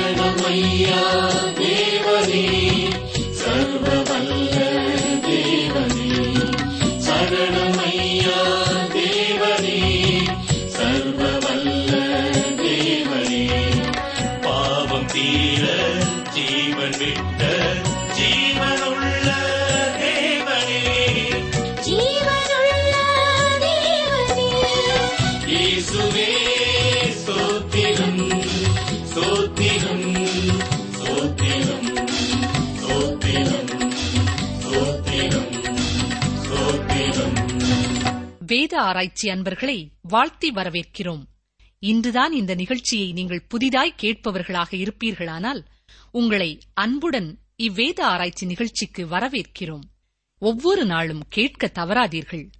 சரணமையா தேவனே ஆராய்ச்சி அன்பர்களை வாழ்த்தி வரவேற்கிறோம். இன்றுதான் இந்த நிகழ்ச்சியை நீங்கள் புதிதாய் கேட்பவர்களாக இருப்பீர்களானால் உங்களை அன்புடன் இவ்வேத ஆராய்ச்சி நிகழ்ச்சிக்கு வரவேற்கிறோம். ஒவ்வொரு நாளும் கேட்க தவறாதீர்கள்.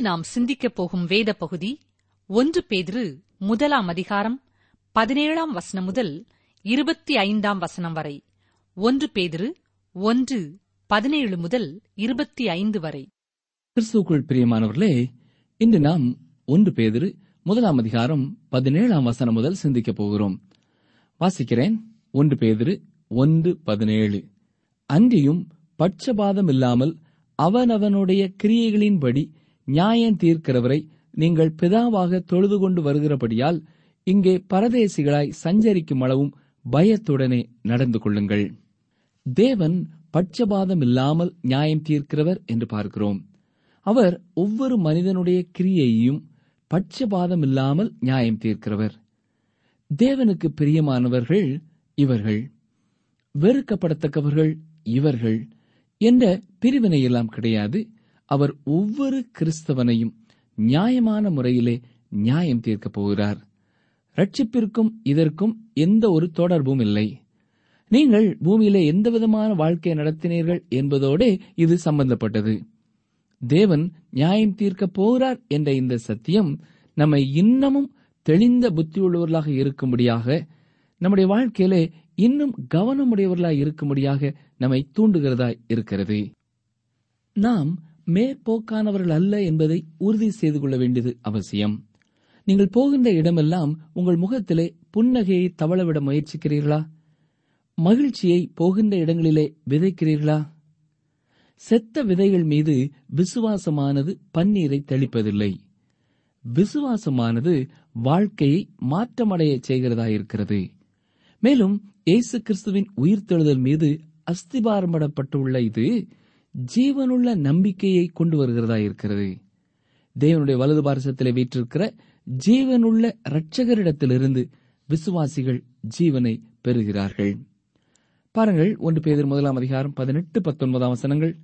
இன்று நாம் சிந்திக்கப் போகும் வேத பகுதி ஒன்று பேதிரு முதலாம் அதிகாரம் பதினேழாம் வசனம் முதல் இருபத்தி ஐந்தாம் வசனம் வரை. ஒன்று பேதிரு ஒன்று பதினேழு முதல் இருபத்தி ஐந்து வரை. கிறிஸ்துக்குள் பிரியமானவர்களே இன்று நாம் ஒன்று பேதிரு முதலாம் அதிகாரம் பதினேழாம் வசனம் முதல் சிந்திக்கப் போகிறோம். வாசிக்கிறேன். ஒன்று பேதிரு ஒன்று பதினேழு. அன்றியும் பட்சபாதம் இல்லாமல் அவனவனுடைய கிரியைகளின்படி நியாயம் தீர்க்கிறவரை நீங்கள் பிதாவாக தொழுது கொண்டு வருகிறபடியால் இங்கே பரதேசிகளாய் சஞ்சரிக்கும் அளவும் பயத்துடனே நடந்து கொள்ளுங்கள். தேவன் பட்சபாதம் இல்லாமல் நியாயம் தீர்க்கிறவர் என்று பார்க்கிறோம். அவர் ஒவ்வொரு மனிதனுடைய கிரியையையும் பட்சபாதம் இல்லாமல் நியாயம் தீர்க்கிறவர். தேவனுக்கு பிரியமானவர்கள் இவர்கள். வெறுக்கப்படத்தக்கவர்கள் இவர்கள். என்ற பிரிவினை எல்லாம் கிடையாது. அவர் ஒவ்வொரு கிறிஸ்தவனையும் நியாயமான முறையிலே நியாயம் தீர்க்கப் போகிறார். ரட்சிப்பிற்கும் இதற்கும் எந்த ஒரு தொடர்பும் இல்லை. நீங்கள் பூமியிலே எந்தவிதமான வாழ்க்கையை வாழ்க்கை நடத்தினீர்கள் என்பதோடே இது சம்பந்தப்பட்டது. தேவன் நியாயம் தீர்க்கப் போகிறார் என்ற இந்த சத்தியம் நம்மை இன்னமும் தெளிந்த புத்தியுள்ளவர்களாக இருக்கும்படியாக நம்முடைய வாழ்க்கையிலே இன்னும் கவனமுடையவர்களாக இருக்கும்படியாக நம்மை தூண்டுகிறதாய் இருக்கிறது. நாம் மேற்போக்கானவர்கள் அல்ல என்பதை உறுதி செய்து கொள்ள வேண்டியது அவசியம். நீங்கள் போகின்ற இடமெல்லாம் உங்கள் முகத்திலே புன்னகையை தவளவிட முயற்சிக்கிறீர்களா? மகிழ்ச்சியை போகின்ற இடங்களிலே விதைக்கிறீர்களா? செத்த விதைகள் மீது விசுவாசமானது பன்னீரை தெளிப்பதில்லை. விசுவாசமானது வாழ்க்கையை மாற்றமடைய செய்கிறதாயிருக்கிறது. மேலும் இயேசு கிறிஸ்துவின் உயிர்த்தெழுதல் மீது அஸ்திபாரம்படப்பட்டுள்ள இது ஜீவனுள்ள நம்பிக்கையை கொண்டு வருகிறதாயிருக்கிறது தேவனுடைய வலது பாரசத்தில் வீற்றிருக்கிற ஜீவனுள்ள இரட்சகரிடத்திலிருந்து விசுவாசிகள் ஜீவனை பெறுகிறார்கள். பாருங்கள் ஒன்று பேதர் முதலாம் அதிகாரம் பதினெட்டு பத்தொன்பதாம் வசனங்கள்.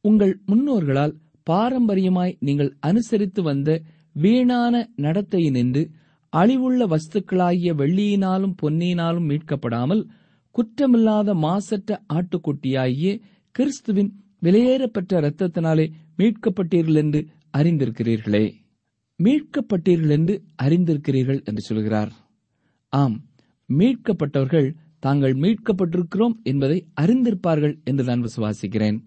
உங்கள் முன்னோர்களால் பாரம்பரியமாய் நீங்கள் அனுசரித்து வந்த வீணான நடத்தையினின்று அழிவுள்ள வஸ்துக்களாகிய வெள்ளியினாலும் பொன்னியினாலும் மீட்கப்படாமல் குற்றமில்லாத மாசற்ற ஆட்டுக்குட்டியாகிய கிறிஸ்துவின் விலையேறப்பெற்ற இரத்தத்தினாலே மீட்கப்பட்டீர்கள் என்று அறிந்திருக்கிறீர்களே. மீட்கப்பட்டீர்கள் என்று அறிந்திருக்கிறீர்கள் என்று சொல்கிறார். ஆம் மீட்கப்பட்டவர்கள் தாங்கள் மீட்கப்பட்டிருக்கிறோம் என்பதை அறிந்திருப்பார்கள் என்று நான் விசுவாசிக்கிறேன்.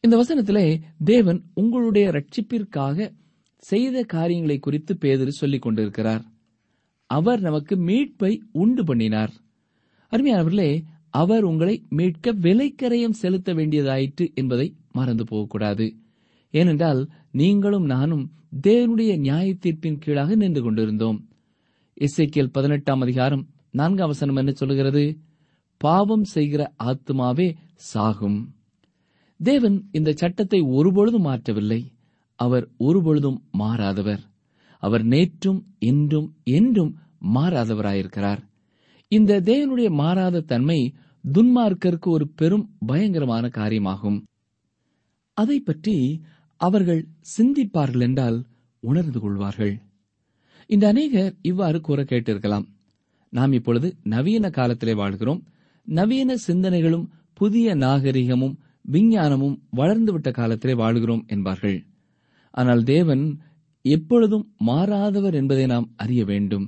இந்த வசனத்திலே தேவன் உங்களுடைய ரட்சிப்பிற்காக செய்த காரியங்களை குறித்து பேதர் சொல்லிக் கொண்டிருக்கிறார். அவர் நமக்கு மீட்பை உண்டு பண்ணினார். அருமையானவர்களே அவர் உங்களை மீட்க விலைக்கரையம் செலுத்த வேண்டியதாயிற்று என்பதை மறந்து போகக்கூடாது. ஏனென்றால் நீங்களும் நானும் தேவனுடைய நியாய தீர்ப்பின் கீழாக நின்று கொண்டிருந்தோம். இசைக்கியல் பதினெட்டாம் அதிகாரம் நான்கு அவசரம் என்ன சொல்லுகிறது? பாவம் செய்கிற ஆத்மாவே சாகும். தேவன் இந்த சட்டத்தை ஒருபொழுதும் மாற்றவில்லை. அவர் ஒருபொழுதும் மாறாதவர். அவர் நேற்றும் இன்றும் என்றும் மாறாதவராயிருக்கிறார். இந்த தேவனுடைய மாறாத தன்மை துன்மார்க்கருக்கு ஒரு பெரும் பயங்கரமான காரியமாகும். அதை பற்றி அவர்கள் சிந்திப்பார்கள் என்றால் உணர்ந்து கொள்வார்கள். இந்த அநேகர் இவ்வாறு கூற கேட்டிருக்கலாம். நாம் இப்பொழுது நவீன காலத்திலே வாழ்கிறோம். நவீன சிந்தனைகளும் புதிய நாகரிகமும் விஞ்ஞானமும் வளர்ந்துவிட்ட காலத்திலே வாழ்கிறோம் என்பார்கள். ஆனால் தேவன் எப்பொழுதும் மாறாதவர் என்பதை நாம் அறிய வேண்டும்.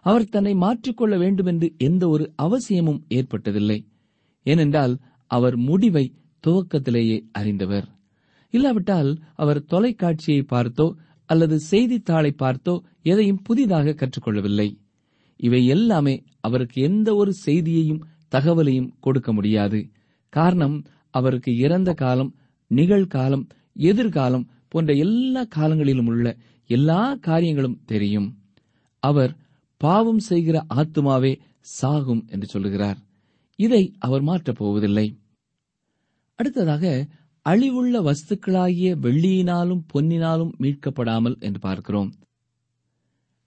அவர் தன்னை மாற்றிக்கொள்ள வேண்டும் என்று எந்த ஒரு அவசியமும் ஏற்பட்டதில்லை. ஏனென்றால் அவர் முடிவை துவக்கத்திலேயே அறிந்தவர். இல்லாவிட்டால் அவர் தொலைக்காட்சியை பார்த்தோ அல்லது செய்தித்தாளை பார்த்தோ எதையும் புதிதாக கற்றுக்கொள்ளவில்லை. இவை எல்லாமே அவருக்கு எந்த ஒரு செய்தியையும் தகவலையும் கொடுக்க முடியாது. காரணம் அவருக்கு இறந்த காலம் நிகழ்காலம் எதிர்காலம் போன்ற எல்லா காலங்களிலும் உள்ள எல்லா காரியங்களும் தெரியும். அவர் பாவம் செய்கிற ஆத்துமாவே சாகும் என்று சொல்லுகிறார். இதை அவர் மாற்றப் போவதில்லை. அடுத்ததாக அழிவுள்ள வஸ்துக்களாகிய வெள்ளியினாலும் பொன்னினாலும் மீட்கப்படாமல் என்று பார்க்கிறோம்.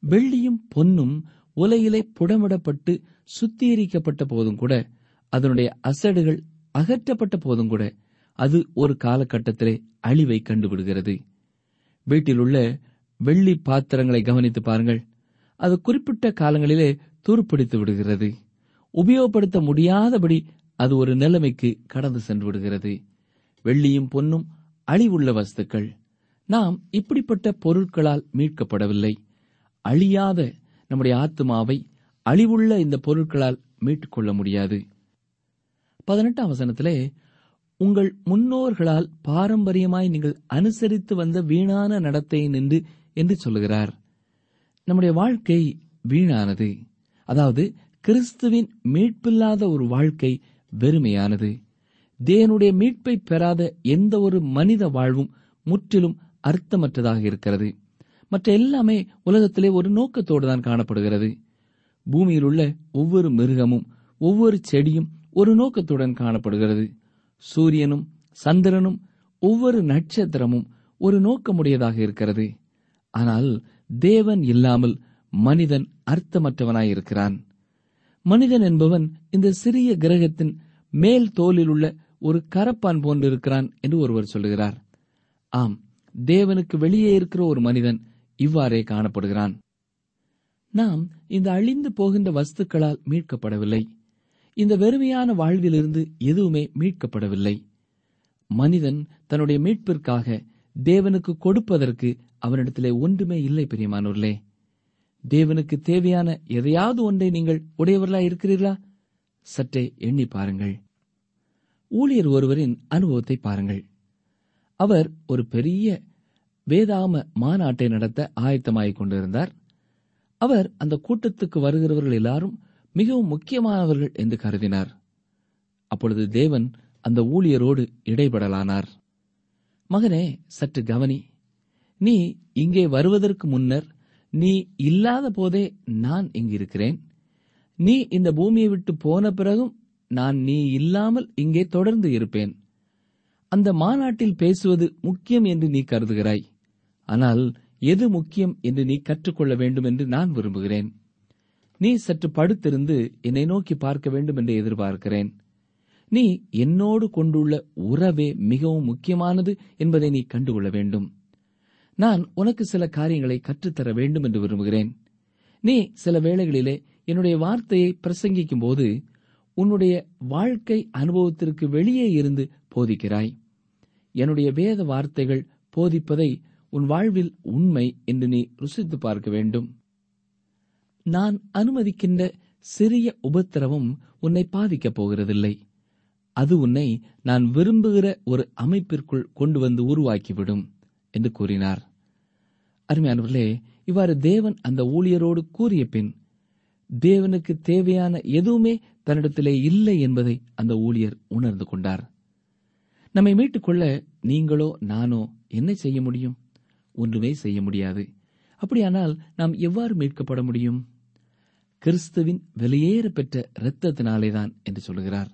வெள்ளியும் பொன்னும் உலையிலே புடமிடப்பட்டு சுத்திகரிக்கப்பட்ட போதும் கூட அதனுடைய அசடுகள் அகற்றப்பட்ட போதும் கூட அது ஒரு காலகட்டத்திலே அழிவை கண்டுவிடுகிறது வீட்டில் உள்ள வெள்ளி பாத்திரங்களை கவனித்து பாருங்கள். அது குறிப்பிட்ட காலங்களிலே துருப்பிடித்து விடுகிறது. உபயோகப்படுத்த முடியாதபடி அது ஒரு நிலைமைக்கு கடந்து சென்று விடுகிறது. வெள்ளியும் பொன்னும் அழிவுள்ள வஸ்துக்கள். நாம் இப்படிப்பட்ட பொருட்களால் மீட்கப்படவில்லை. அழியாத நம்முடைய ஆத்மாவை அழிவுள்ள இந்த பொருட்களால் மீட்டுக் கொள்ள முடியாது. பதினெட்டாம் வசனத்திலே உங்கள் முன்னோர்களால் பாரம்பரியமாய் நீங்கள் அனுசரித்து வந்த வீணான நடத்தை நின்று என்று சொல்லுகிறார். நம்முடைய வாழ்க்கை வீணானது. அதாவது கிறிஸ்துவின் மீட்பில்லாத ஒரு வாழ்க்கை வெறுமையானது. தேவனுடைய மீட்பை பெறாத எந்த ஒரு மனித வாழ்வும் முற்றிலும் அர்த்தமற்றதாக இருக்கிறது. மற்ற எல்லாமே உலகத்திலே ஒரு நோக்கத்தோடு தான் காணப்படுகிறது. பூமியில் உள்ள ஒவ்வொரு மிருகமும் ஒவ்வொரு செடியும் ஒரு நோக்கத்துடன் காணப்படுகிறது. சூரியனும் சந்திரனும் ஒவ்வொரு நட்சத்திரமும் ஒரு நோக்கமுடையதாக இருக்கிறது. ஆனால் தேவன் இல்லாமல் மனிதன் அர்த்தமற்றவனாயிருக்கிறான். மனிதன் என்பவன் இந்த சிறிய கிரகத்தின் மேல் தோலில் உள்ள ஒரு கரப்பான் போன்றிருக்கிறான் என்று ஒருவர் சொல்லுகிறார். ஆம் தேவனுக்கு வெளியே இருக்கிற ஒரு மனிதன் இவ்வாறே காணப்படுகிறான். நாம் இந்த அழிந்து போகின்ற வஸ்துக்களால் மீட்கப்படவில்லை. இந்த வெறுமையான வாழ்விலிருந்து எதுவுமே மீட்கப்படவில்லை. மனிதன் தன்னுடைய மீட்பிற்காக தேவனுக்கு கொடுப்பதற்கு அவனிடத்திலே ஒன்றுமே இல்லை பெரியமானூர்லே தேவனுக்கு தேவையான எதையாவது ஒன்றை நீங்கள் உடையவர்களா இருக்கிறீர்களா? சற்றே எண்ணி பாருங்கள். ஊழியர் ஒருவரின் அனுபவத்தை பாருங்கள். அவர் ஒரு பெரிய வேதாம மாநாட்டை நடத்த ஆயத்தமாகிக் கொண்டிருந்தார். அவர் அந்த கூட்டத்துக்கு வருகிறவர்கள் எல்லாரும் மிகவும் முக்கியமானவர்கள் என்று கருதினார். அப்பொழுது தேவன் அந்த ஊழியரோடு இடைபடலானார். மகனே சற்று கவனி. நீ இங்கே வருவதற்கு முன்னர் நீ இல்லாத போதே நான் இங்கிருக்கிறேன். நீ இந்த பூமியை விட்டு போன பிறகும் நான் நீ இல்லாமல் இங்கே தொடர்ந்து இருப்பேன். அந்த மாநாட்டில் பேசுவது முக்கியம் என்று நீ கருதுகிறாய். ஆனால் எது முக்கியம் என்று நீ கற்றுக்கொள்ள வேண்டும் என்று நான் விரும்புகிறேன். நீ சற்று படுத்திருந்து என்னை நோக்கி பார்க்க வேண்டும் என்று எதிர்பார்க்கிறேன். நீ என்னோடு கொண்டுள்ள உறவே மிகவும் முக்கியமானது என்பதை நீ கண்டுகொள்ள வேண்டும். நான் உனக்கு சில காரியங்களை கற்றுத்தர வேண்டும் என்று விரும்புகிறேன். நீ சில வேளைகளிலே என்னுடைய வார்த்தையை பிரசங்கிக்கும் போது உன்னுடைய வாழ்க்கை அனுபவத்திற்கு வெளியே இருந்து போதிக்கிறாய். என்னுடைய வேத வார்த்தைகள் போதிப்பதை உன் வாழ்வில் உண்மை என்று நீ ருசித்து பார்க்க வேண்டும். நான் அனுமதிக்கின்ற சிறிய உபத்திரவம் உன்னை பாதிக்கப் போகிறதில்லை. அது உன்னை நான் விரும்புகிற ஒரு அமைப்பிற்குள் கொண்டு வந்து உருவாக்கிவிடும். என்று கூறினார். அருமையானவர்களே இவ்வாறு தேவன் அந்த ஊழியரோடு கூறிய பின் தேவனுக்கு தேவையான எதுவுமே தன்னிடத்திலே இல்லை என்பதை அந்த ஊழியர் உணர்ந்து கொண்டார். நம்மை மீட்டுக்கொள்ள நீங்களோ நானோ என்ன செய்ய முடியும்? ஒன்றுமே செய்ய முடியாது. அப்படியானால் நாம் எவ்வாறு மீட்கப்பட முடியும்? கிறிஸ்துவின் வெளியேற பெற்ற இரத்தத்தினாலேதான் என்று சொல்கிறார்.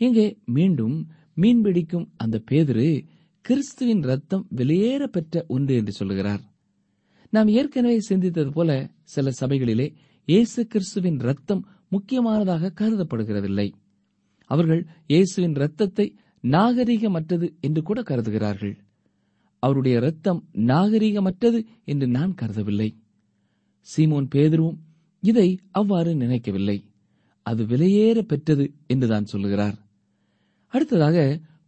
இங்கே மீண்டும் மீன்பிடிக்கும் அந்த பேதுரு கிறிஸ்துவின் ரத்தம் வெளியேற பெற்ற ஒன்று என்று சொல்லுகிறார். நாம் ஏற்கனவே சிந்தித்தது போல சில சபைகளிலே இயேசு கிறிஸ்துவின் ரத்தம் முக்கியமானதாக கருதப்படுகிறதில்லை. அவர்கள் இயேசுவின் ரத்தத்தை நாகரிகமற்றது என்று கூட கருதுகிறார்கள். அவருடைய ரத்தம் நாகரிகமற்றது என்று நான் கருதவில்லை. சீமோன் பேதுருவும் இதை அவ்வாறு நினைக்கவில்லை. அது விலையேற பெற்றது என்றுதான் சொல்லுகிறார். அடுத்ததாக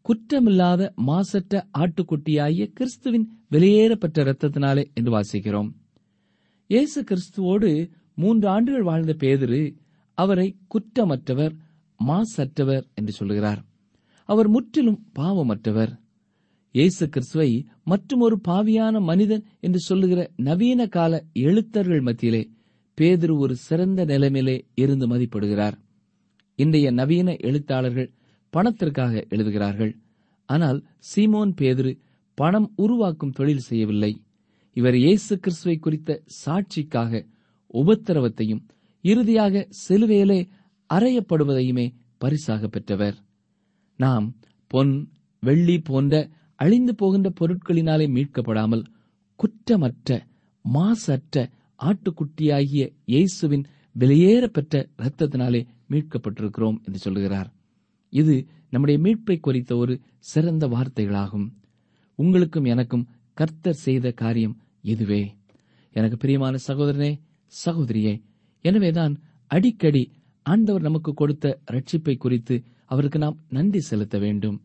குற்றமில்லாத மாசற்ற ஆட்டுக்குட்டியாகிய கிறிஸ்துவின் வெளியேறப்பட்ட இரத்தத்தினாலே என்று வாசிக்கிறோம். இயேசு கிறிஸ்துவோடு மூன்று ஆண்டுகள் வாழ்ந்த பேதிரு அவரை குற்றமற்றவர் மாசற்றவர் என்று சொல்லுகிறார். அவர் முற்றிலும் பாவமற்றவர். இயேசு கிறிஸ்துவை மற்றும் ஒரு பாவியான மனிதன் என்று சொல்லுகிற நவீன கால எழுத்தர்கள் மத்தியிலே பேதிரு ஒரு சிறந்த நிலைமையிலே இருந்து மதிப்படுகிறார். இன்றைய நவீன எழுத்தாளர்கள் பணத்திற்காக எழுதுகிறார்கள். ஆனால் சீமோன் பேதுரு பணம் உருவாக்கும் தொழில் செய்யவில்லை. இவர் இயேசு கிறிஸ்துவை குறித்த சாட்சிக்காக உபத்திரவத்தையும் இறுதியாக சிலுவையிலே அறையப்படுவதையுமே பரிசாக பெற்றவர். நாம் பொன் வெள்ளி போன்ற அழிந்து போகின்ற பொருட்களினாலே மீட்கப்படாமல் குற்றமற்ற மாசற்ற ஆட்டுக்குட்டியாகிய இயேசுவின் வெளியேறப்பெற்ற இரத்தத்தினாலே மீட்கப்பட்டிருக்கிறோம் என்று சொல்லுகிறார் இது நம்முடைய மீட்பை குறித்த ஒரு சிறந்த வார்த்தைகளாகும். உங்களுக்கும் எனக்கும் கர்த்தர் செய்த காரியம் இதுவே எனக்கு பிரியமான சகோதரனே சகோதரியே எனவேதான் அடிக்கடி ஆண்டவர் நமக்கு கொடுத்த ரட்சிப்பை குறித்து அவருக்கு நாம் நன்றி செலுத்த வேண்டும்.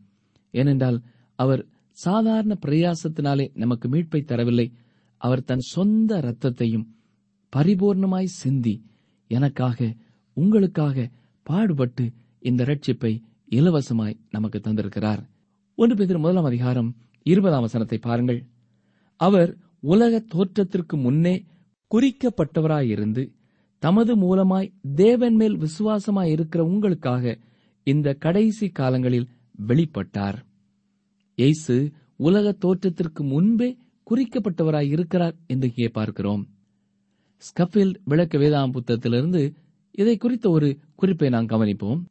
ஏனென்றால் அவர் சாதாரண பிரயாசத்தினாலே நமக்கு மீட்பை தரவில்லை. அவர் தன் சொந்த ரத்தத்தையும் பரிபூர்ணமாய் சிந்தி எனக்காக உங்களுக்காக பாடுபட்டு இந்த ரட்சிப்பை இலவசமாய் நமக்கு தந்திருக்கிறார். ஒன்று பேர் முதலாம் அதிகாரம் இருபதாம் வசனத்தை பாருங்கள். அவர் உலக தோற்றத்திற்கு முன்னே குறிக்கப்பட்டவராயிருந்து தமது மூலமாய் தேவன் மேல் விசுவாசமாய் இருக்கிற உங்களுக்காக இந்த கடைசி காலங்களில் வெளிப்பட்டார். எய்சு உலக தோற்றத்திற்கு முன்பே குறிக்கப்பட்டவராய் இருக்கிறார் என்று இங்கே பார்க்கிறோம். ஸ்கஃபில் விளக்க வேதாம் புத்தகத்திலிருந்து இதை குறித்த ஒரு குறிப்பை நாம் கவனிப்போம்.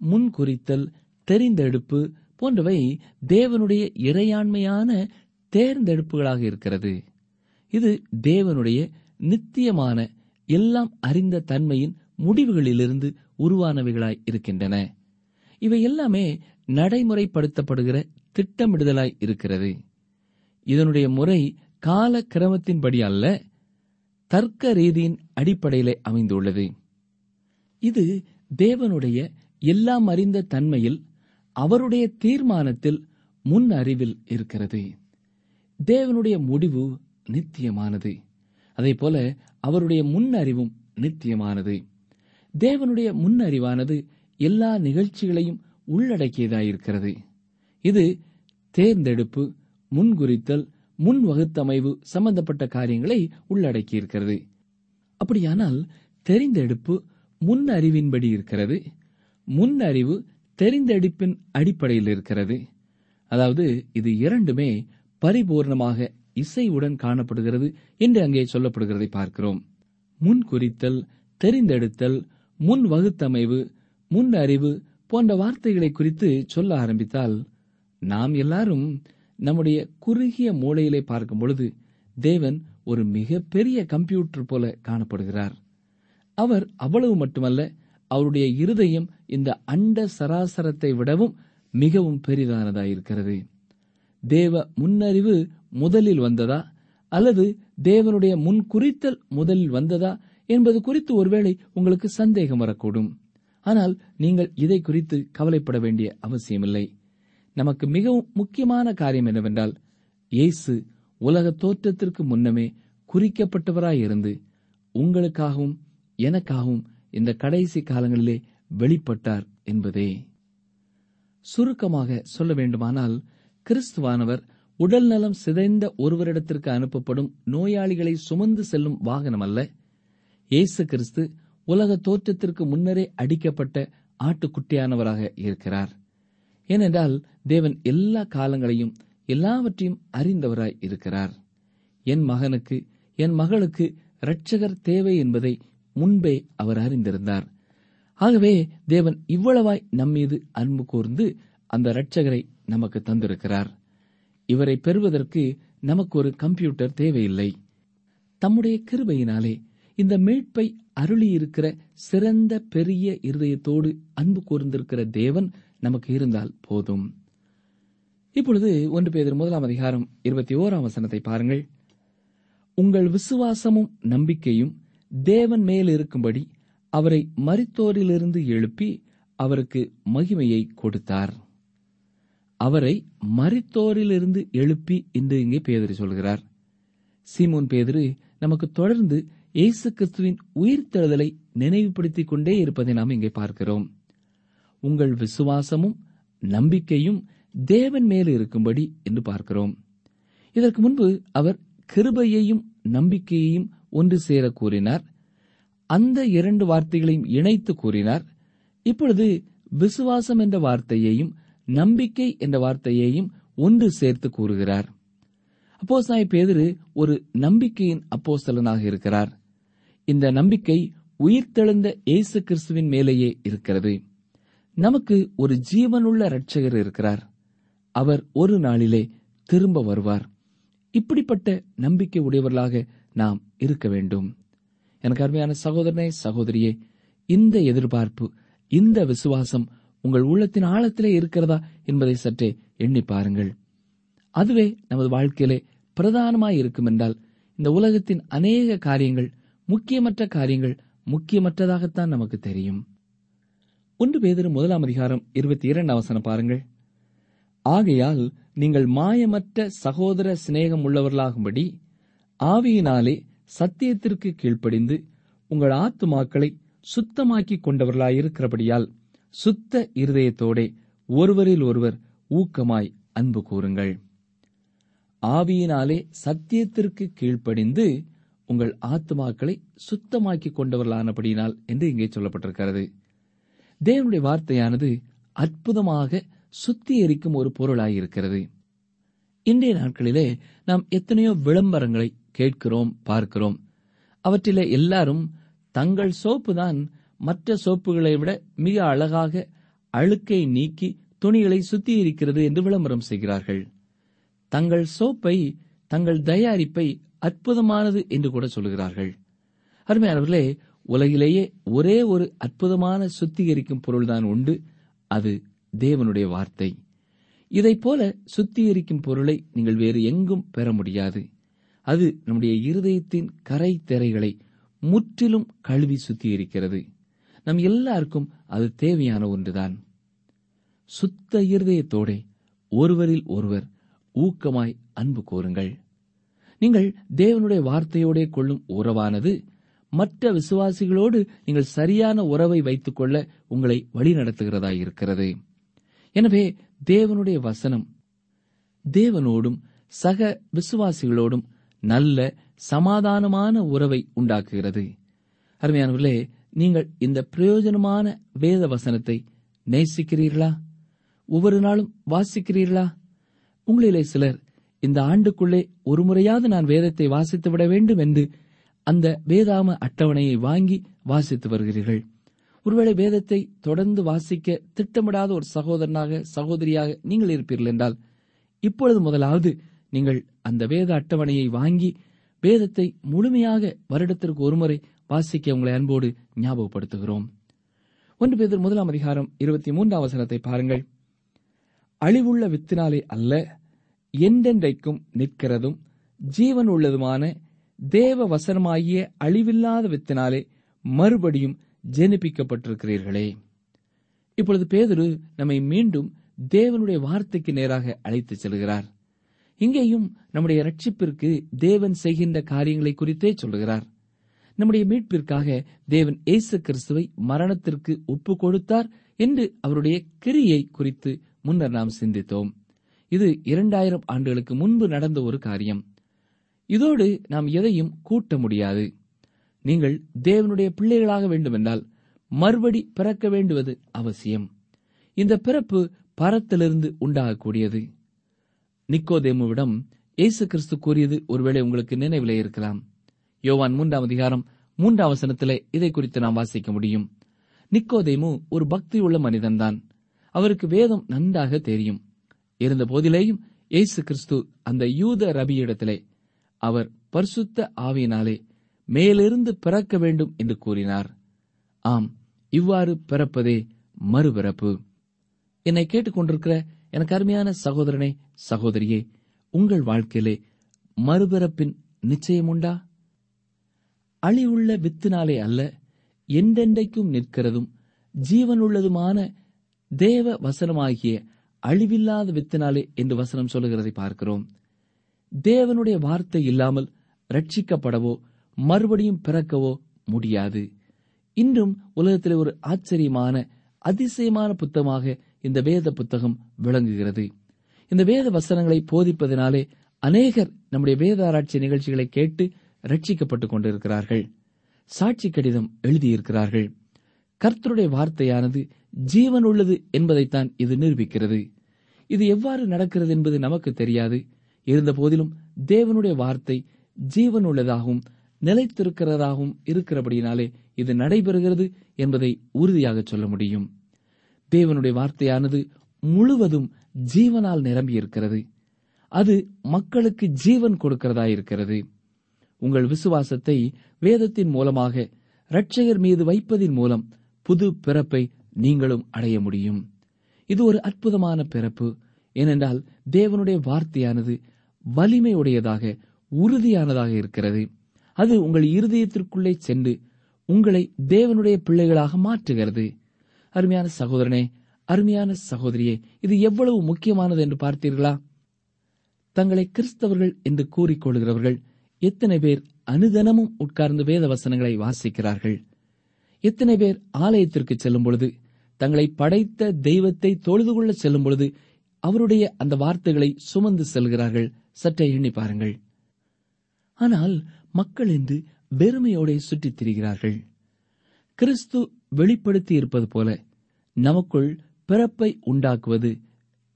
முன்குறித்தல் தெரிந்தெடுப்பு போன்றவை தேவனுடைய இறையாண்மையான தேர்ந்தெடுப்புகளாக இருக்கிறது. இது தேவனுடைய நித்தியமான எல்லாம் அறிந்த தன்மையின் முடிவுகளிலிருந்து உருவானவைகளாய் இருக்கின்றன. இவை எல்லாமே நடைமுறைப்படுத்தப்படுகிற திட்டமிடுதலாய் இருக்கிறது. இதனுடைய முறை கால கிரமத்தின்படி அல்ல தர்க்க ரீதியின் அடிப்படையிலே அமைந்துள்ளது. இது தேவனுடைய எல்லாம் அறிந்த தன்மையில் அவருடைய தீர்மானத்தில் முன் அறிவில் இருக்கிறது. தேவனுடைய முடிவு நித்தியமானது. அதேபோல அவருடைய முன் அறிவும் நித்தியமானது. தேவனுடைய முன் அறிவானது எல்லா நிகழ்ச்சிகளையும் உள்ளடக்கியதாயிருக்கிறது. இது தேர்ந்தெடுப்பு முன்குறித்தல் முன் வகுத்தமைவு சம்பந்தப்பட்ட காரியங்களை உள்ளடக்கியிருக்கிறது. அப்படியானால் தெரிந்தெடுப்பு முன் அறிவின்படி இருக்கிறது. முன் அறிவு தெரிந்தெடுப்பின் அடிப்படையில் இருக்கிறது. அதாவது இது இரண்டுமே பரிபூர்ணமாக இசைவுடன் காணப்படுகிறது என்று அங்கே சொல்லப்படுகிறதை பார்க்கிறோம். முன் குறித்தல் தெரிந்தெடுத்தல் முன் வகுத்தமைவு முன் அறிவு போன்ற வார்த்தைகளை குறித்து சொல்ல ஆரம்பித்தால் நாம் எல்லாரும் நம்முடைய குறுகிய மூளையிலே பார்க்கும் பொழுது தேவன் ஒரு மிகப்பெரிய கம்ப்யூட்டர் போல காணப்படுகிறார். அவர் அவ்வளவு மட்டுமல்ல அவருடைய இருதயம் இந்த அண்ட சராசரத்தை விடவும் மிகவும் பெரிதானதாயிருக்கிறது தேவ முன்னறிவு முதலில் வந்ததா? அல்லது தேவனுடைய முன் குறித்தல் முதலில் வந்ததா? என்பது குறித்து ஒருவேளை உங்களுக்கு சந்தேகம் வரக்கூடும். ஆனால் நீங்கள் இதை குறித்து கவலைப்பட வேண்டிய அவசியமில்லை. நமக்கு மிகவும் முக்கியமான காரியம் என்னவென்றால் இயேசு உலக தோற்றத்திற்கு முன்னமே குறிக்கப்பட்டவராயிருந்து உங்களுக்காகவும் எனக்காகவும் இந்த கடைசி காலங்களிலே வெளிப்பட்டார் என்பதே. சுருக்கமாக சொல்ல வேண்டுமானால் கிறிஸ்துவானவர் உடல் நலம் சிதைந்த ஒருவரிடத்திற்கு அனுப்பப்படும் நோயாளிகளை சுமந்து செல்லும் வாகனம் அல்ல. இயேசு கிறிஸ்து உலக தோற்றத்திற்கு முன்னரே அடிக்கப்பட்ட ஆட்டுக்குட்டியானவராக இருக்கிறார். ஏனென்றால் தேவன் எல்லா காலங்களையும் எல்லாவற்றையும் அறிந்தவராய் இருக்கிறார். என் மகனுக்கு என் மகளுக்கு இரட்சகர் தேவை என்பதை முன்பே அவர் அறிந்திருந்தார். ஆகவே தேவன் இவ்வளவாய் நம்மீது அன்பு கூர்ந்து அந்த இரட்சகரை நமக்கு தந்திருக்கிறார். இவரை பெறுவதற்கு நமக்கு ஒரு கம்ப்யூட்டர் தேவையில்லை. தம்முடைய கிருபையினாலே இந்த மீட்பை அருளியிருக்கிற சிறந்த பெரிய இருதயத்தோடு அன்பு கூர்ந்திருக்கிற தேவன் நமக்கு இருந்தால் போதும். இப்பொழுது ஒன்று பேர் முதலாம் அதிகாரம் இருபத்தி ஓராம் வசனத்தை பாருங்கள். உங்கள் விசுவாசமும் நம்பிக்கையும் தேவன் மேல் இருக்கும்படி அவரை மரித்தோரிலிருந்து எழுப்பி அவருக்கு மகிமையை கொடுத்தார். அவரை மரித்தோரிலிருந்து எழுப்பி என்று இங்கே பேதரி சொல்கிறார். சீமோன் பேதரு நமக்கு தொடர்ந்து இயேசு கிறிஸ்துவின் உயிர்த்தெழுதலை நினைவுபடுத்திக் கொண்டே இருப்பதை நாம் இங்கே பார்க்கிறோம். உங்கள் விசுவாசமும் நம்பிக்கையும் தேவன் மேல் இருக்கும்படி என்று பார்க்கிறோம். இதற்கு முன்பு அவர் கிருபையையும் நம்பிக்கையையும் ஒன்று சேர கூறினார். அந்த இரண்டு வார்த்தைகளையும் இணைத்து கூறினார். இப்பொழுது விசுவாசம் என்ற வார்த்தையையும் நம்பிக்கை என்ற வார்த்தையையும் ஒன்று சேர்த்து கூறுகிறார். அப்போஸ்தாய் பேதரு ஒரு நம்பிக்கையின் அப்போஸ்தலனாக இருக்கிறார். இந்த நம்பிக்கை உயிர்த்தெழுந்த இயேசு கிறிஸ்துவின் மேலேயே இருக்கிறது. நமக்கு ஒரு ஜீவனுள்ள இரட்சகர் இருக்கிறார். அவர் ஒரு நாளிலே திரும்ப வருவார். இப்படிப்பட்ட நம்பிக்கை உடையவர்களாக நாம் இருக்க வேண்டும். எனக்கு அருமையான சகோதரனே சகோதரியே இந்த எதிர்பார்ப்பு இந்த விசுவாசம் உங்கள் உள்ளத்தின் ஆழத்திலே இருக்கிறதா என்பதை சற்றே எண்ணி பாருங்கள். அதுவே நமது வாழ்க்கையிலே பிரதானமாய் இருக்கும் என்றால் இந்த உலகத்தின் அநேக காரியங்கள் முக்கியமற்ற காரியங்கள் முக்கியமற்றதாகத்தான் நமக்கு தெரியும். ஒன்று பேதரும் முதலாம் அதிகாரம் இருபத்தி இரண்டு அவசரம் பாருங்கள். ஆகையால் நீங்கள் மாயமற்ற சகோதர சிநேகம் உள்ளவர்களாகும்படி ஆவியினாலே சத்தியத்திற்கு கீழ்ப்படிந்து உங்கள் ஆத்துமாக்களை சுத்தமாக்கிக் கொண்டவர்களாயிருக்கிறபடியால் சுத்த இருதயத்தோடே ஒருவரில் ஒருவர் ஊக்கமாய் அன்பு கூறுங்கள். ஆவியினாலே சத்தியத்திற்கு கீழ்ப்படிந்து உங்கள் ஆத்துமாக்களை சுத்தமாக்கிக் கொண்டவர்களானபடியினால் என்று இங்கே சொல்லப்பட்டிருக்கிறது. தேவனுடைய வார்த்தையானது அற்புதமாக சுத்திகரிக்கும் ஒரு பொருளாயிருக்கிறது. இன்றைய நாட்களிலே நாம் எத்தனையோ விளம்பரங்களை கேட்கிறோம் பார்க்கிறோம். அவற்றிலே எல்லாரும் தங்கள் சோப்பு தான் மற்ற சோப்புகளை விட மிக அழகாக அழுக்கை நீக்கி துணிகளை சுத்தியிருக்கிறது என்று விளம்பரம் செய்கிறார்கள். தங்கள் சோப்பை தங்கள் தயாரிப்பை அற்புதமானது என்று கூட சொல்கிறார்கள் அருமையானவர்களே உலகிலேயே ஒரே ஒரு அற்புதமான சுத்திகரிக்கும் பொருள்தான் உண்டு. அது தேவனுடைய வார்த்தை. இதைப் போல சுத்திகரிக்கும் பொருளை நீங்கள் வேறு எங்கும் பெற முடியாது. அது நம்முடைய இருதயத்தின் கரை திரைகளை முற்றிலும் கழுவி சுத்தியிருக்கிறது நம் எல்லாருக்கும் அது தேவையான ஒன்றுதான். சுத்த இருதயத்தோட ஒருவரில் ஒருவர் ஊக்கமாய் அன்பு கோருங்கள். நீங்கள் தேவனுடைய வார்த்தையோடே கொள்ளும் உறவானது மற்ற விசுவாசிகளோடு நீங்கள் சரியான உறவை வைத்துக் கொள்ள உங்களை வழிநடத்துகிறதாயிருக்கிறது. எனவே தேவனுடைய வசனம் தேவனோடும் சக விசுவாசிகளோடும் நல்ல சமாதானமான உறவை உண்டாக்குகிறது. அருமையானவர்களே நீங்கள் இந்த பிரயோஜனமான வேத வசனத்தை நேசிக்கிறீர்களா? ஒவ்வொரு நாளும் வாசிக்கிறீர்களா? உங்களிலே சிலர் இந்த ஆண்டுக்குள்ளே ஒரு முறையாவது நான் வேதத்தை வாசித்து விட வேண்டும் என்று அந்த வேதாம அட்டவணையை வாங்கி வாசித்து வருகிறீர்கள். ஒருவேளை வேதத்தை தொடர்ந்து வாசிக்க திட்டமிடாத ஒரு சகோதரனாக சகோதரியாக நீங்கள் இருப்பீர்கள் என்றால் இப்பொழுது முதலாவது நீங்கள் அந்த வேத அட்டவணையை வாங்கி வேதத்தை முழுமையாக வருடத்திற்கு ஒருமுறை வாசிக்க உங்களை அன்போடு ஞாபகப்படுத்துகிறோம். ஒன்று பேதர் முதலாம் அதிகாரம் இருபத்தி மூன்றாம் வசனத்தை பாருங்கள். அழிவுள்ள வித்தினாலே அல்ல என்றென்றைக்கும் நிற்கிறதும் ஜீவன் உள்ளதுமான தேவ வசனமாகிய அழிவில்லாத வித்தினாலே மறுபடியும் ஜெனிப்பிக்கப்பட்டிருக்கிறீர்களே. இப்பொழுது பேதுரு நம்மை மீண்டும் தேவனுடைய வார்த்தைக்கு நேராக அழைத்துச் செல்கிறார். இங்கேயும் நம்முடைய ரட்சிப்பிற்கு தேவன் செய்கின்ற காரியங்களை குறித்தே சொல்லுகிறார். நம்முடைய மீட்பிற்காக தேவன் இயேசு கிறிஸ்துவை மரணத்திற்கு ஒப்பு கொடுத்தார் என்று அவருடைய கிரியை குறித்து முன்னர் நாம் சிந்தித்தோம். இது இரண்டாயிரம் ஆண்டுகளுக்கு முன்பு நடந்த ஒரு காரியம். இதோடு நாம் எதையும் கூட்ட முடியாது. நீங்கள் தேவனுடைய பிள்ளைகளாக வேண்டுமென்றால் மறுபடி பிறக்க வேண்டுவது அவசியம். இந்த பிறப்பு பரத்திலிருந்து உண்டாகக்கூடியது. நிக்கோதேமுவிடம் இயேசு கிறிஸ்து கூறியது ஒருவேளை உங்களுக்கு நினைவிலே இருக்கலாம். யோவான் மூன்றாம் அதிகாரம் மூன்றாம் வசனத்திலே இதை குறித்து நாம் வாசிக்க முடியும். நிக்கோதேமு ஒரு பக்தியுள்ள மனிதன்தான். அவருக்கு வேதம் நன்றாக தெரியும். இருந்த போதிலேயும் இயேசு கிறிஸ்து அந்த யூத ரபியிடத்திலே அவர் பரிசுத்த ஆவியினாலே மேலிருந்து பிறக்க வேண்டும் என்று கூறினார். ஆம் இவ்வாறு பிறப்பதே மறுபிறப்பு. என்னை கேட்டுக்கொண்டிருக்கிற எனக்கு அருமையான சகோதரனே சகோதரியே உங்கள் வாழ்க்கையிலே மறுபிறப்பின் நிச்சயம் உண்டா? அழிவுள்ள வித்தினாலே அல்ல என்றென்றைக்கும் நிற்கிறதும் ஜீவனுள்ளதுமான தேவ வசனமாகிய அழிவில்லாத வித்தினாலே என்று வசனம் சொல்லுகிறதை பார்க்கிறோம். தேவனுடைய வார்த்தை இல்லாமல் ரட்சிக்கப்படவோ மறுபடியும் பிறக்கவோ முடியாது. இன்றும் உலகத்திலே ஒரு ஆச்சரியமான அதிசயமான புத்தகமாக இந்த வேத புத்தகம் விளங்குகிறது. இந்த வேத வசனங்களை போதிப்பதினாலே அநேகர் நம்முடைய வேத ஆராய்ச்சி நிகழ்ச்சிகளை கேட்டு ரட்சிக்கப்பட்டுக் கொண்டிருக்கிறார்கள். சாட்சி கடிதம் எழுதியிருக்கிறார்கள். கர்த்தருடைய வார்த்தையானது ஜீவன் உள்ளது என்பதைத்தான் இது நிரூபிக்கிறது. இது எவ்வாறு நடக்கிறது என்பது நமக்கு தெரியாது. இருந்த போதிலும் தேவனுடைய வார்த்தை ஜீவன் உள்ளதாகவும் நிலைத்திருக்கிறதாகவும் இருக்கிறபடியினாலே இது நடைபெறுகிறது என்பதை உறுதியாக சொல்ல முடியும். தேவனுடைய வார்த்தையானது முழுவதும் ஜீவனால் நிரம்பியிருக்கிறது. அது மக்களுக்கு ஜீவன் கொடுக்கிறதா இருக்கிறது உங்கள் விசுவாசத்தை வேதத்தின் மூலமாக இரட்சகர் மீது வைப்பதின் மூலம் புது பிறப்பை நீங்களும் அடைய முடியும். இது ஒரு அற்புதமான பிறப்பு. ஏனென்றால் தேவனுடைய வார்த்தையானது வலிமையுடையதாக உறுதியானதாக இருக்கிறது. அது உங்கள் இருதயத்திற்குள்ளே சென்று உங்களை தேவனுடைய பிள்ளைகளாக மாற்றுகிறது. அருமையான சகோதரனே அருமையான சகோதரியே இது எவ்வளவு முக்கியமானது என்று பார்த்தீர்களா? தங்களை கிறிஸ்தவர்கள் என்று கூறிக்கொள்கிறவர்கள் எத்தனை பேர் அனுதனமும் உட்கார்ந்து வேத வசனங்களை வாசிக்கிறார்கள்? எத்தனை பேர் ஆலயத்திற்கு செல்லும் பொழுது தங்களை படைத்த தெய்வத்தை தொழுது கொள்ள செல்லும் பொழுது அவருடைய அந்த வார்த்தைகளை சுமந்து செல்கிறார்கள்? சற்றே எண்ணி பாருங்கள். ஆனால் மக்கள் என்று வெறுமையோட சுற்றித் திரிகிறார்கள். கிறிஸ்து வெளிப்படுத்தி இருப்பது போல நமக்குள் பிறப்பை உண்டாக்குவது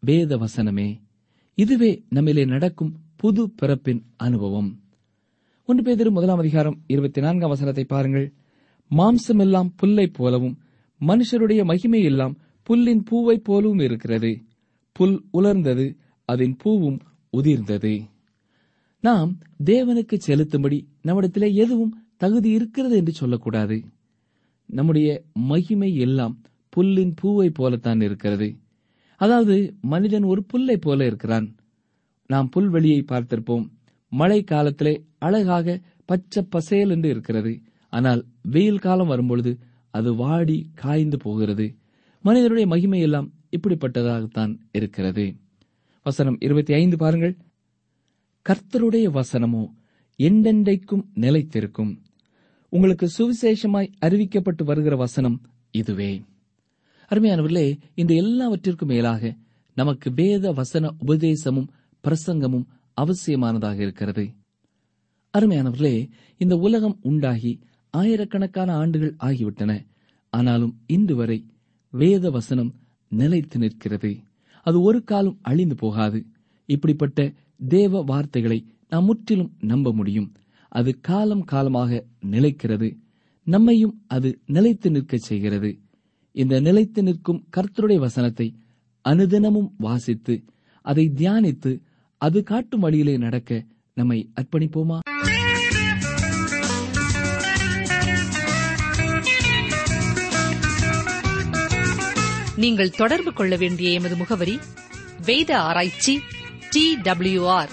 வேத வசனமே இதுவே நம்மிலே நடக்கும் புது பிறப்பின் அனுபவம். ஒன்று பேதிரு முதலாம் அதிகாரம் இருபத்தி நான்காம் வசனத்தை பாருங்கள். மாம்சமெல்லாம் புல்லை போலவும் மனுஷருடைய மகிமை எல்லாம் புல்லின் பூவை போலவும் இருக்கிறது. புல் உலர்ந்தது அதன் பூவும் உதிர்ந்தது. நாம் தேவனுக்கு செலுத்தும்படி நம்மிடத்திலே எதுவும் தகுதி இருக்கிறது என்று சொல்லக்கூடாது. நம்முடைய மகிமை எல்லாம் புல்லின் பூவை போலத்தான் இருக்கிறது. அதாவது மனிதன் ஒரு புல்லை போல இருக்கிறான். நாம் புல்வெளியை பார்த்திருப்போம். மழை காலத்திலே அழகாக பச்சை பசேல் என்று இருக்கிறது. ஆனால் வெயில் காலம் வரும்பொழுது அது வாடி காய்ந்து போகிறது. மனிதனுடைய மகிமை எல்லாம் இப்படிப்பட்டதாகத்தான் இருக்கிறது. வசனம் இருபத்தி ஐந்து பாருங்கள். கர்த்தருடைய வசனமோ எண்டெண்டைக்கும் நிலைத்திருக்கும். உங்களுக்கு சுவிசேஷமாய் அறிவிக்கப்பட்டு வருகிற வசனம் இதுவே. அருமையானவர்களே இந்த எல்லாவற்றிற்கும் மேலாக நமக்கு வேத வசன உபதேசமும் பிரசங்கமும் அவசியமானதாக இருக்கிறது. அருமையானவர்களே இந்த உலகம் உண்டாகி ஆயிரக்கணக்கான ஆண்டுகள் ஆகிவிட்டன. ஆனாலும் இன்று வரை வேத வசனம் நிலைத்து நிற்கிறது. அது ஒரு காலம் அழிந்து போகாது. இப்படிப்பட்ட தேவ வார்த்தைகளை நாம் முற்றிலும் நம்ப முடியும். அது காலம் காலமாக நிலைக்கிறது. நம்மையும் அது நிலைத்து நிற்கச் செய்கிறது. இந்த நிலைத்து நிற்கும் கர்த்தருடைய வசனத்தை அனுதினமும் வாசித்து அதை தியானித்து அது காட்டும் வழியிலே நடக்க நம்மை அர்ப்பணிப்போமா? நீங்கள் தொடர்பு கொள்ள வேண்டிய எமது முகவரி வேத ஆராய்ச்சி D R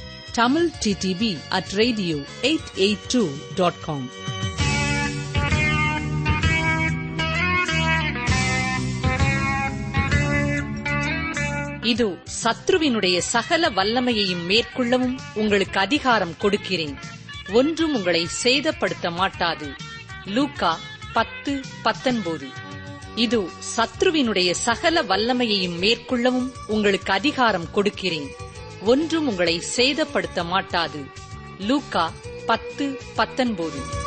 Tamil TTV at radio eight eight two dot com இது சத்ருவினுடைய சகல வல்லமையையும் மேற்கொள்ளவும் உங்களுக்கு அதிகாரம் கொடுக்கிறேன். ஒன்றும் உங்களை சேதப்படுத்த மாட்டாது. லூக்கா பத்து பத்தொன்பது. இது சத்ருவினுடைய சகல வல்லமையையும் மேற்கொள்ளவும் உங்களுக்கு அதிகாரம் கொடுக்கிறேன். ஒன்றும் உங்களை சேதப்படுத்த மாட்டாது. லூக்கா பத்து பத்தொன்பது.